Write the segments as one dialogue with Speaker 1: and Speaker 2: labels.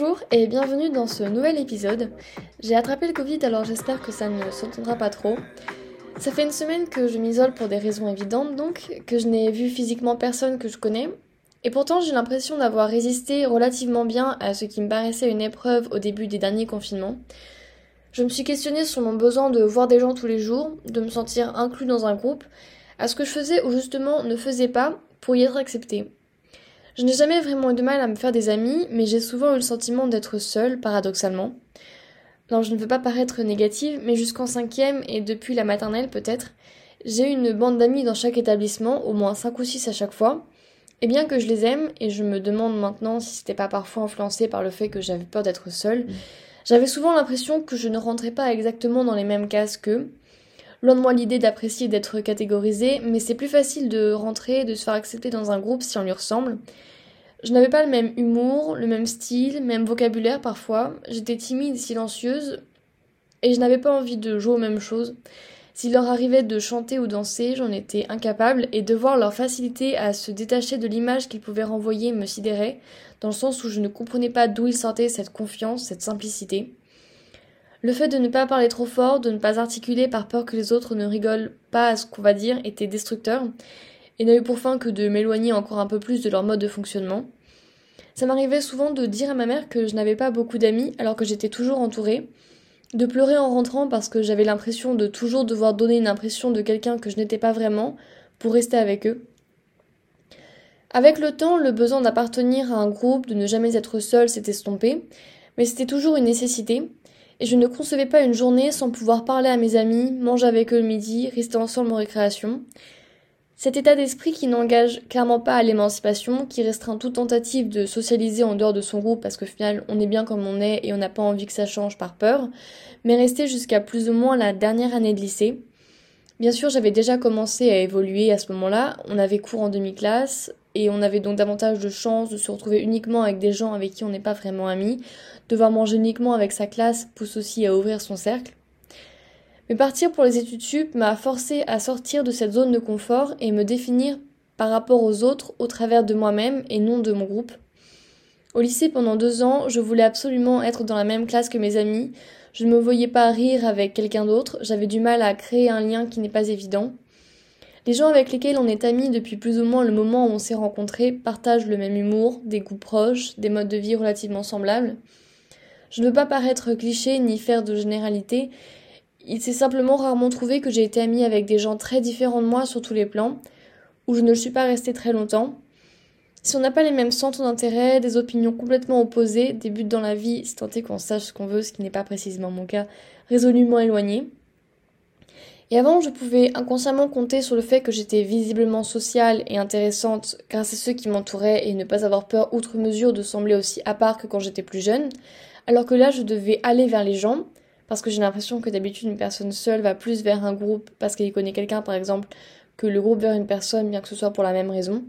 Speaker 1: Bonjour et bienvenue dans ce nouvel épisode. J'ai attrapé le Covid alors j'espère que ça ne s'entendra pas trop. Ça fait une semaine que je m'isole pour des raisons évidentes donc, que je n'ai vu physiquement personne que je connais. Et pourtant j'ai l'impression d'avoir résisté relativement bien à ce qui me paraissait une épreuve au début des derniers confinements. Je me suis questionnée sur mon besoin de voir des gens tous les jours, de me sentir inclus dans un groupe, à ce que je faisais ou justement ne faisais pas pour y être accepté. Je n'ai jamais vraiment eu de mal à me faire des amis, mais j'ai souvent eu le sentiment d'être seule, paradoxalement. Non, je ne veux pas paraître négative, mais jusqu'en cinquième et depuis la maternelle peut-être, j'ai eu une bande d'amis dans chaque établissement, au moins cinq ou six à chaque fois. Et bien que je les aime, et je me demande maintenant si c'était pas parfois influencé par le fait que j'avais peur d'être seule, mmh. j'avais souvent l'impression que je ne rentrais pas exactement dans les mêmes cases qu'eux. Loin de moi l'idée d'apprécier d'être catégorisée, mais c'est plus facile de rentrer, de se faire accepter dans un groupe si on lui ressemble. Je n'avais pas le même humour, le même style, même vocabulaire parfois. J'étais timide, silencieuse, et je n'avais pas envie de jouer aux mêmes choses. S'il leur arrivait de chanter ou danser, j'en étais incapable, et de voir leur facilité à se détacher de l'image qu'ils pouvaient renvoyer me sidérait, dans le sens où je ne comprenais pas d'où ils sortaient cette confiance, cette simplicité. Le fait de ne pas parler trop fort, de ne pas articuler par peur que les autres ne rigolent pas à ce qu'on va dire, était destructeur, et n'a eu pour fin que de m'éloigner encore un peu plus de leur mode de fonctionnement. Ça m'arrivait souvent de dire à ma mère que je n'avais pas beaucoup d'amis alors que j'étais toujours entourée, de pleurer en rentrant parce que j'avais l'impression de toujours devoir donner une impression de quelqu'un que je n'étais pas vraiment pour rester avec eux. Avec le temps, le besoin d'appartenir à un groupe, de ne jamais être seule s'est estompé, mais c'était toujours une nécessité, et je ne concevais pas une journée sans pouvoir parler à mes amis, manger avec eux le midi, rester ensemble en récréation, cet état d'esprit qui n'engage clairement pas à l'émancipation, qui restreint toute tentative de socialiser en dehors de son groupe parce qu'au final on est bien comme on est et on n'a pas envie que ça change par peur, mais resté jusqu'à plus ou moins la dernière année de lycée. Bien sûr, j'avais déjà commencé à évoluer à ce moment-là, on avait cours en demi-classe et on avait donc davantage de chances de se retrouver uniquement avec des gens avec qui on n'est pas vraiment amis, devoir manger uniquement avec sa classe pousse aussi à ouvrir son cercle. Mais partir pour les études sup m'a forcé à sortir de cette zone de confort et me définir par rapport aux autres au travers de moi-même et non de mon groupe. Au lycée, pendant deux ans, je voulais absolument être dans la même classe que mes amis. Je ne me voyais pas rire avec quelqu'un d'autre. J'avais du mal à créer un lien qui n'est pas évident. Les gens avec lesquels on est amis depuis plus ou moins le moment où on s'est rencontrés partagent le même humour, des goûts proches, des modes de vie relativement semblables. Je ne veux pas paraître cliché ni faire de généralité, il s'est simplement rarement trouvé que j'ai été amie avec des gens très différents de moi sur tous les plans, où je ne le suis pas restée très longtemps. Si on n'a pas les mêmes centres d'intérêt, des opinions complètement opposées, des buts dans la vie, si tant est qu'on sache ce qu'on veut, ce qui n'est pas précisément mon cas, résolument éloignés. Et avant, je pouvais inconsciemment compter sur le fait que j'étais visiblement sociale et intéressante grâce à ceux qui m'entouraient et ne pas avoir peur outre mesure de sembler aussi à part que quand j'étais plus jeune, alors que là, je devais aller vers les gens, parce que j'ai l'impression que d'habitude une personne seule va plus vers un groupe parce qu'elle connaît quelqu'un par exemple que le groupe vers une personne bien que ce soit pour la même raison.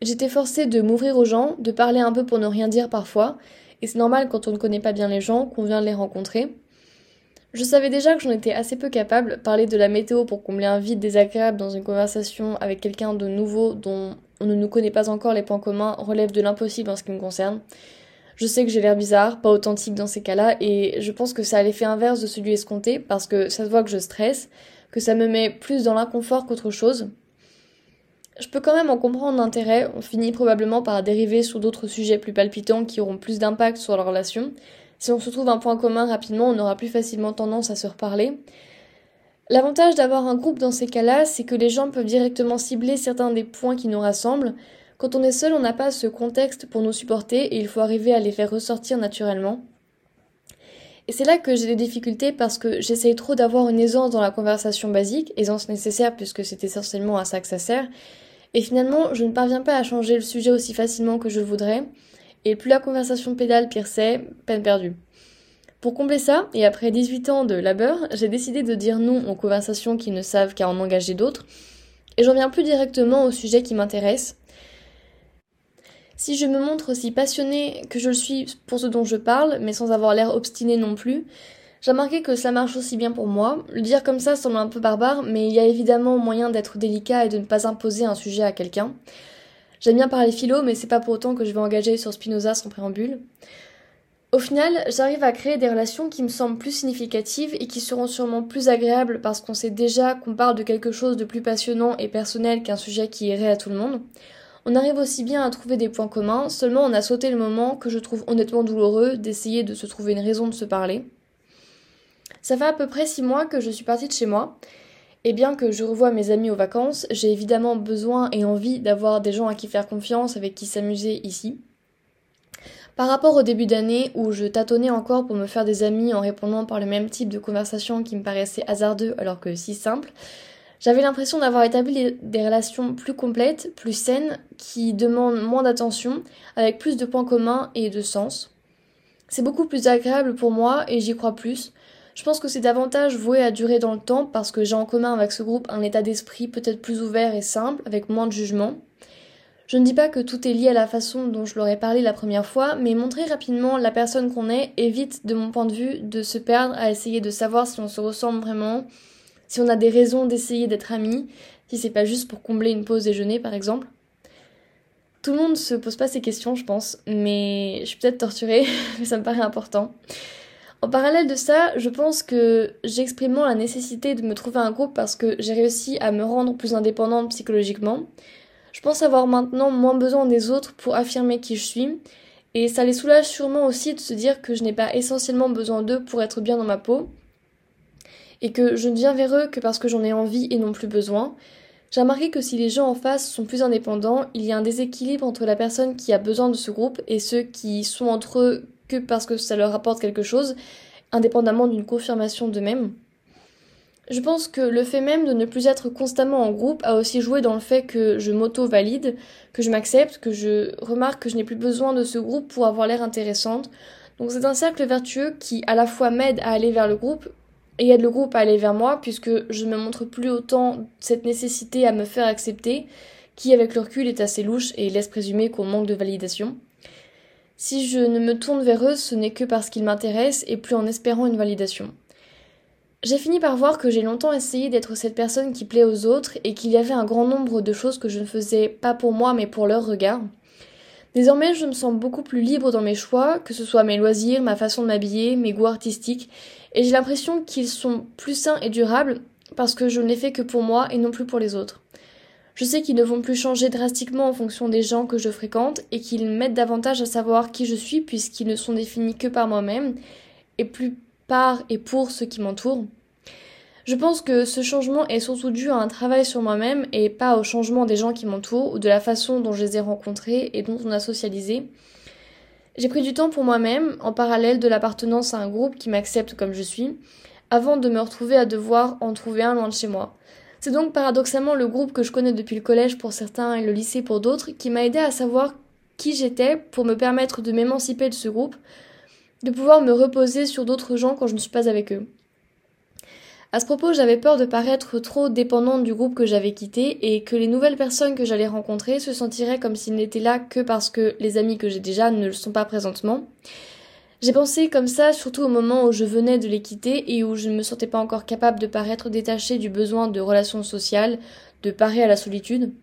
Speaker 1: J'étais forcée de m'ouvrir aux gens, de parler un peu pour ne rien dire parfois, et c'est normal quand on ne connaît pas bien les gens qu'on vient de les rencontrer. Je savais déjà que j'en étais assez peu capable, parler de la météo pour combler un vide désagréable dans une conversation avec quelqu'un de nouveau dont on ne nous connaît pas encore les points communs relève de l'impossible en ce qui me concerne. Je sais que j'ai l'air bizarre, pas authentique dans ces cas-là, et je pense que ça a l'effet inverse de celui escompté, parce que ça se voit que je stresse, que ça me met plus dans l'inconfort qu'autre chose. Je peux quand même en comprendre l'intérêt, on finit probablement par dériver sur d'autres sujets plus palpitants qui auront plus d'impact sur la relation. Si on se trouve un point commun rapidement, on aura plus facilement tendance à se reparler. L'avantage d'avoir un groupe dans ces cas-là, c'est que les gens peuvent directement cibler certains des points qui nous rassemblent, quand on est seul, on n'a pas ce contexte pour nous supporter et il faut arriver à les faire ressortir naturellement. Et c'est là que j'ai des difficultés parce que j'essaye trop d'avoir une aisance dans la conversation basique, aisance nécessaire puisque c'est essentiellement à ça que ça sert, et finalement je ne parviens pas à changer le sujet aussi facilement que je voudrais, et plus la conversation pédale, pire c'est, peine perdue. Pour combler ça, et après 18 ans de labeur, j'ai décidé de dire non aux conversations qui ne savent qu'à en engager d'autres, et j'en viens plus directement au sujet qui m'intéresse, si je me montre aussi passionnée que je le suis pour ce dont je parle, mais sans avoir l'air obstinée non plus, j'ai remarqué que ça marche aussi bien pour moi. Le dire comme ça semble un peu barbare, mais il y a évidemment moyen d'être délicat et de ne pas imposer un sujet à quelqu'un. J'aime bien parler philo, mais c'est pas pour autant que je vais engager sur Spinoza sans préambule. Au final, j'arrive à créer des relations qui me semblent plus significatives et qui seront sûrement plus agréables parce qu'on sait déjà qu'on parle de quelque chose de plus passionnant et personnel qu'un sujet qui irait à tout le monde. On arrive aussi bien à trouver des points communs, seulement on a sauté le moment que je trouve honnêtement douloureux d'essayer de se trouver une raison de se parler. Ça fait à peu près six mois que je suis partie de chez moi, et bien que je revois mes amis aux vacances, j'ai évidemment besoin et envie d'avoir des gens à qui faire confiance, avec qui s'amuser ici. Par rapport au début d'année où je tâtonnais encore pour me faire des amis en répondant par le même type de conversation qui me paraissait hasardeux alors que si simple, j'avais l'impression d'avoir établi des relations plus complètes, plus saines, qui demandent moins d'attention, avec plus de points communs et de sens. C'est beaucoup plus agréable pour moi et j'y crois plus. Je pense que c'est davantage voué à durer dans le temps parce que j'ai en commun avec ce groupe un état d'esprit peut-être plus ouvert et simple, avec moins de jugement. Je ne dis pas que tout est lié à la façon dont je leur ai parlé la première fois, mais montrer rapidement la personne qu'on est évite, de mon point de vue, de se perdre à essayer de savoir si on se ressemble vraiment, si on a des raisons d'essayer d'être amis, si c'est pas juste pour combler une pause déjeuner par exemple. Tout le monde se pose pas ces questions, je pense, mais je suis peut-être torturée, mais ça me paraît important. En parallèle de ça, je pense que j'exprime la nécessité de me trouver un groupe parce que j'ai réussi à me rendre plus indépendante psychologiquement. Je pense avoir maintenant moins besoin des autres pour affirmer qui je suis, et ça les soulage sûrement aussi de se dire que je n'ai pas essentiellement besoin d'eux pour être bien dans ma peau, et que je ne viens vers eux que parce que j'en ai envie et non plus besoin. J'ai remarqué que si les gens en face sont plus indépendants, il y a un déséquilibre entre la personne qui a besoin de ce groupe et ceux qui sont entre eux parce que ça leur apporte quelque chose, indépendamment d'une confirmation d'eux-mêmes. Je pense que le fait même de ne plus être constamment en groupe a aussi joué dans le fait que je m'auto-valide, que je m'accepte, que je remarque que je n'ai plus besoin de ce groupe pour avoir l'air intéressante. Donc c'est un cercle vertueux qui à la fois m'aide à aller vers le groupe et aide le groupe à aller vers moi puisque je ne me montre plus autant cette nécessité à me faire accepter qui avec le recul est assez louche et laisse présumer qu'on manque de validation. Si je ne me tourne vers eux, ce n'est que parce qu'ils m'intéressent et plus en espérant une validation. J'ai fini par voir que j'ai longtemps essayé d'être cette personne qui plaît aux autres et qu'il y avait un grand nombre de choses que je ne faisais pas pour moi mais pour leur regard. Désormais, je me sens beaucoup plus libre dans mes choix, que ce soit mes loisirs, ma façon de m'habiller, mes goûts artistiques, et j'ai l'impression qu'ils sont plus sains et durables parce que je ne les fais que pour moi et non plus pour les autres. Je sais qu'ils ne vont plus changer drastiquement en fonction des gens que je fréquente et qu'ils m'aident davantage à savoir qui je suis puisqu'ils ne sont définis que par moi-même et plus par et pour ceux qui m'entourent. Je pense que ce changement est surtout dû à un travail sur moi-même et pas au changement des gens qui m'entourent ou de la façon dont je les ai rencontrés et dont on a socialisé. J'ai pris du temps pour moi-même, en parallèle de l'appartenance à un groupe qui m'accepte comme je suis, avant de me retrouver à devoir en trouver un loin de chez moi. C'est donc paradoxalement le groupe que je connais depuis le collège pour certains et le lycée pour d'autres qui m'a aidé à savoir qui j'étais pour me permettre de m'émanciper de ce groupe, de pouvoir me reposer sur d'autres gens quand je ne suis pas avec eux. À ce propos, j'avais peur de paraître trop dépendante du groupe que j'avais quitté et que les nouvelles personnes que j'allais rencontrer se sentiraient comme s'ils n'étaient là que parce que les amis que j'ai déjà ne le sont pas présentement. J'ai pensé comme ça surtout au moment où je venais de les quitter et où je ne me sentais pas encore capable de paraître détachée du besoin de relations sociales, de parer à la solitude.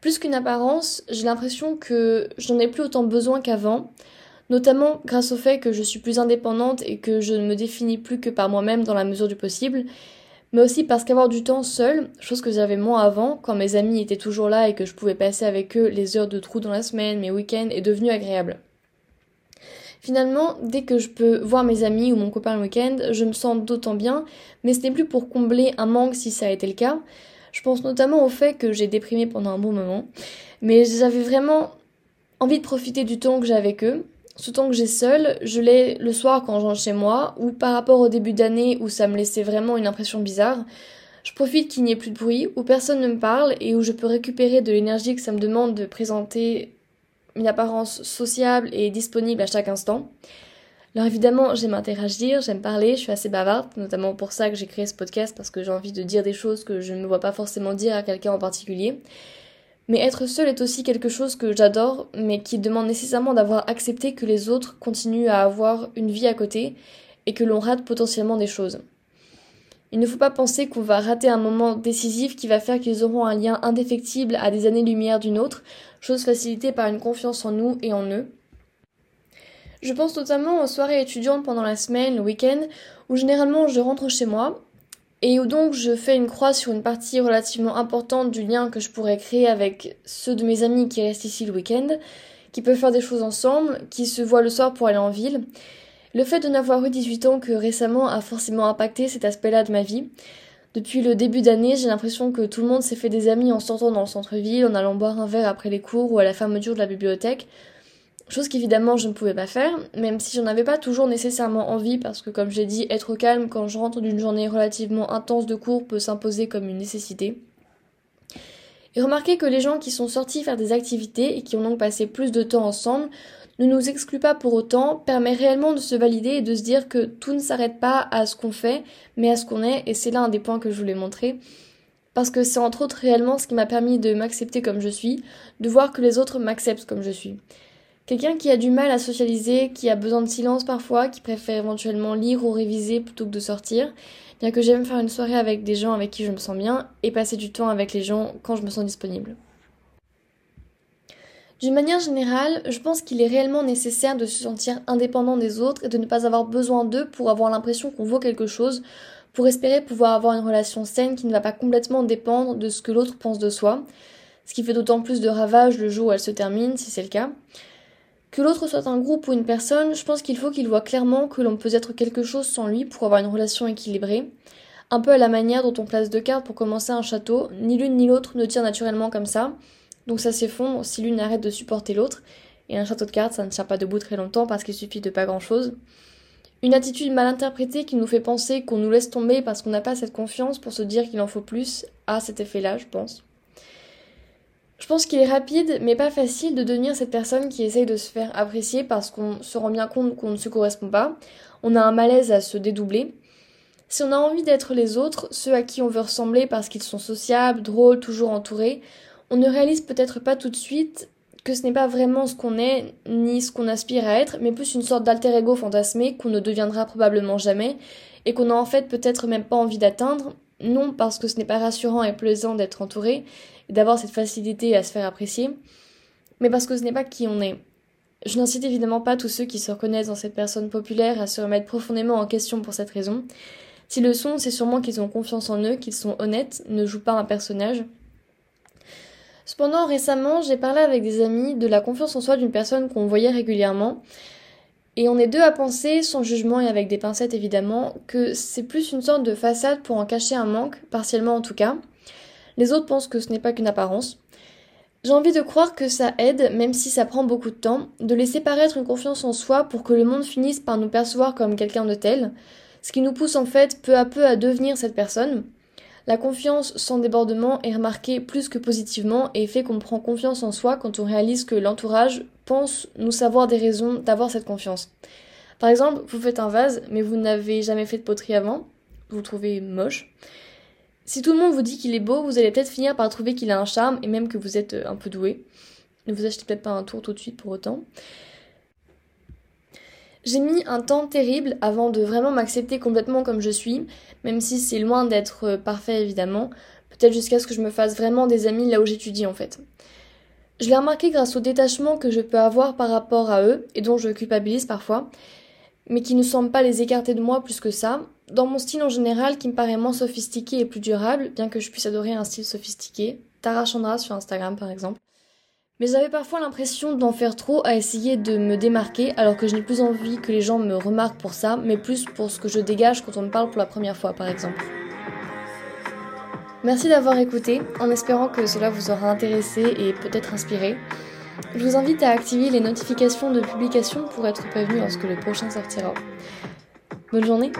Speaker 1: Plus qu'une apparence, j'ai l'impression que j'en ai plus autant besoin qu'avant, notamment grâce au fait que je suis plus indépendante et que je ne me définis plus que par moi-même dans la mesure du possible, mais aussi parce qu'avoir du temps seul, chose que j'avais moins avant, quand mes amis étaient toujours là et que je pouvais passer avec eux les heures de trou dans la semaine, mes week-ends, est devenu agréable. Finalement, dès que je peux voir mes amis ou mon copain le week-end, je me sens d'autant bien, mais ce n'est plus pour combler un manque si ça a été le cas. Je pense notamment au fait que j'ai déprimé pendant un bon moment, mais j'avais vraiment envie de profiter du temps que j'ai avec eux, ce temps que j'ai seul, je l'ai le soir quand je rentre chez moi, ou par rapport au début d'année où ça me laissait vraiment une impression bizarre. Je profite qu'il n'y ait plus de bruit, où personne ne me parle et où je peux récupérer de l'énergie que ça me demande de présenter une apparence sociable et disponible à chaque instant. Alors évidemment, j'aime interagir, j'aime parler, je suis assez bavarde, notamment pour ça que j'ai créé ce podcast parce que j'ai envie de dire des choses que je ne me vois pas forcément dire à quelqu'un en particulier. Mais être seul est aussi quelque chose que j'adore, mais qui demande nécessairement d'avoir accepté que les autres continuent à avoir une vie à côté et que l'on rate potentiellement des choses. Il ne faut pas penser qu'on va rater un moment décisif qui va faire qu'ils auront un lien indéfectible à des années-lumière d'une autre, chose par une confiance en nous et en eux. Je pense notamment aux soirées étudiantes pendant la semaine, le week-end, où généralement je rentre chez moi et où donc je fais une croix sur une partie relativement importante du lien que je pourrais créer avec ceux de mes amis qui restent ici le week-end, qui peuvent faire des choses ensemble, qui se voient le soir pour aller en ville. Le fait de n'avoir eu 18 ans que récemment a forcément impacté cet aspect-là de ma vie. Depuis le début d'année, j'ai l'impression que tout le monde s'est fait des amis en sortant dans le centre-ville, en allant boire un verre après les cours ou à la fermeture de la bibliothèque. Chose qu'évidemment je ne pouvais pas faire, même si j'en avais pas toujours nécessairement envie, parce que comme j'ai dit, être calme quand je rentre d'une journée relativement intense de cours peut s'imposer comme une nécessité. Et remarquez que les gens qui sont sortis faire des activités et qui ont donc passé plus de temps ensemble ne nous exclut pas pour autant, permet réellement de se valider et de se dire que tout ne s'arrête pas à ce qu'on fait, mais à ce qu'on est, et c'est là un des points que je voulais montrer. Parce que c'est entre autres réellement ce qui m'a permis de m'accepter comme je suis, de voir que les autres m'acceptent comme je suis. Quelqu'un qui a du mal à socialiser, qui a besoin de silence parfois, qui préfère éventuellement lire ou réviser plutôt que de sortir, bien que j'aime faire une soirée avec des gens avec qui je me sens bien et passer du temps avec les gens quand je me sens disponible. D'une manière générale, je pense qu'il est réellement nécessaire de se sentir indépendant des autres et de ne pas avoir besoin d'eux pour avoir l'impression qu'on vaut quelque chose, pour espérer pouvoir avoir une relation saine qui ne va pas complètement dépendre de ce que l'autre pense de soi, ce qui fait d'autant plus de ravages le jour où elle se termine, si c'est le cas. Que l'autre soit un groupe ou une personne, je pense qu'il faut qu'il voit clairement que l'on peut être quelque chose sans lui pour avoir une relation équilibrée. Un peu à la manière dont on place deux cartes pour commencer un château, ni l'une ni l'autre ne tient naturellement comme ça, donc ça s'effondre si l'une arrête de supporter l'autre. Et un château de cartes, ça ne tient pas debout très longtemps parce qu'il suffit de pas grand chose. Une attitude mal interprétée qui nous fait penser qu'on nous laisse tomber parce qu'on n'a pas cette confiance pour se dire qu'il en faut plus a cet effet-là, je pense. Je pense qu'il est rapide, mais pas facile de devenir cette personne qui essaye de se faire apprécier parce qu'on se rend bien compte qu'on ne se correspond pas. On a un malaise à se dédoubler. Si on a envie d'être les autres, ceux à qui on veut ressembler parce qu'ils sont sociables, drôles, toujours entourés, on ne réalise peut-être pas tout de suite que ce n'est pas vraiment ce qu'on est, ni ce qu'on aspire à être, mais plus une sorte d'alter ego fantasmé qu'on ne deviendra probablement jamais, et qu'on a en fait peut-être même pas envie d'atteindre, non parce que ce n'est pas rassurant et plaisant d'être entouré, et d'avoir cette facilité à se faire apprécier, mais parce que ce n'est pas qui on est. Je n'incite évidemment pas tous ceux qui se reconnaissent dans cette personne populaire à se remettre profondément en question pour cette raison. S'ils le sont, c'est sûrement qu'ils ont confiance en eux, qu'ils sont honnêtes, ne jouent pas un personnage, Cependant, récemment, j'ai parlé avec des amis de la confiance en soi d'une personne qu'on voyait régulièrement. Et on est deux à penser, sans jugement et avec des pincettes évidemment, que c'est plus une sorte de façade pour en cacher un manque, partiellement en tout cas. Les autres pensent que ce n'est pas qu'une apparence. J'ai envie de croire que ça aide, même si ça prend beaucoup de temps, de laisser paraître une confiance en soi pour que le monde finisse par nous percevoir comme quelqu'un de tel, ce qui nous pousse en fait peu à peu à devenir cette personne. La confiance sans débordement est remarquée plus que positivement et fait qu'on prend confiance en soi quand on réalise que l'entourage pense nous savoir des raisons d'avoir cette confiance. Par exemple, vous faites un vase, mais vous n'avez jamais fait de poterie avant, vous le trouvez moche. Si tout le monde vous dit qu'il est beau, vous allez peut-être finir par trouver qu'il a un charme et même que vous êtes un peu doué. Ne vous achetez peut-être pas un tour tout de suite pour autant. J'ai mis un temps terrible avant de vraiment m'accepter complètement comme je suis, même si c'est loin d'être euh, parfait évidemment, peut-être jusqu'à ce que je me fasse vraiment des amis là où j'étudie en fait. Je l'ai remarqué grâce au détachement que je peux avoir par rapport à eux, et dont je culpabilise parfois, mais qui ne semble pas les écarter de moi plus que ça, dans mon style en général qui me paraît moins sophistiqué et plus durable, bien que je puisse adorer un style sophistiqué, Tara Chandra sur Instagram par exemple. Mais j'avais parfois l'impression d'en faire trop à essayer de me démarquer alors que je n'ai plus envie que les gens me remarquent pour ça, mais plus pour ce que je dégage quand on me parle pour la première fois par exemple. Merci d'avoir écouté, en espérant que cela vous aura intéressé et peut-être inspiré. Je vous invite à activer les notifications de publication pour être prévenu lorsque le prochain sortira. Bonne journée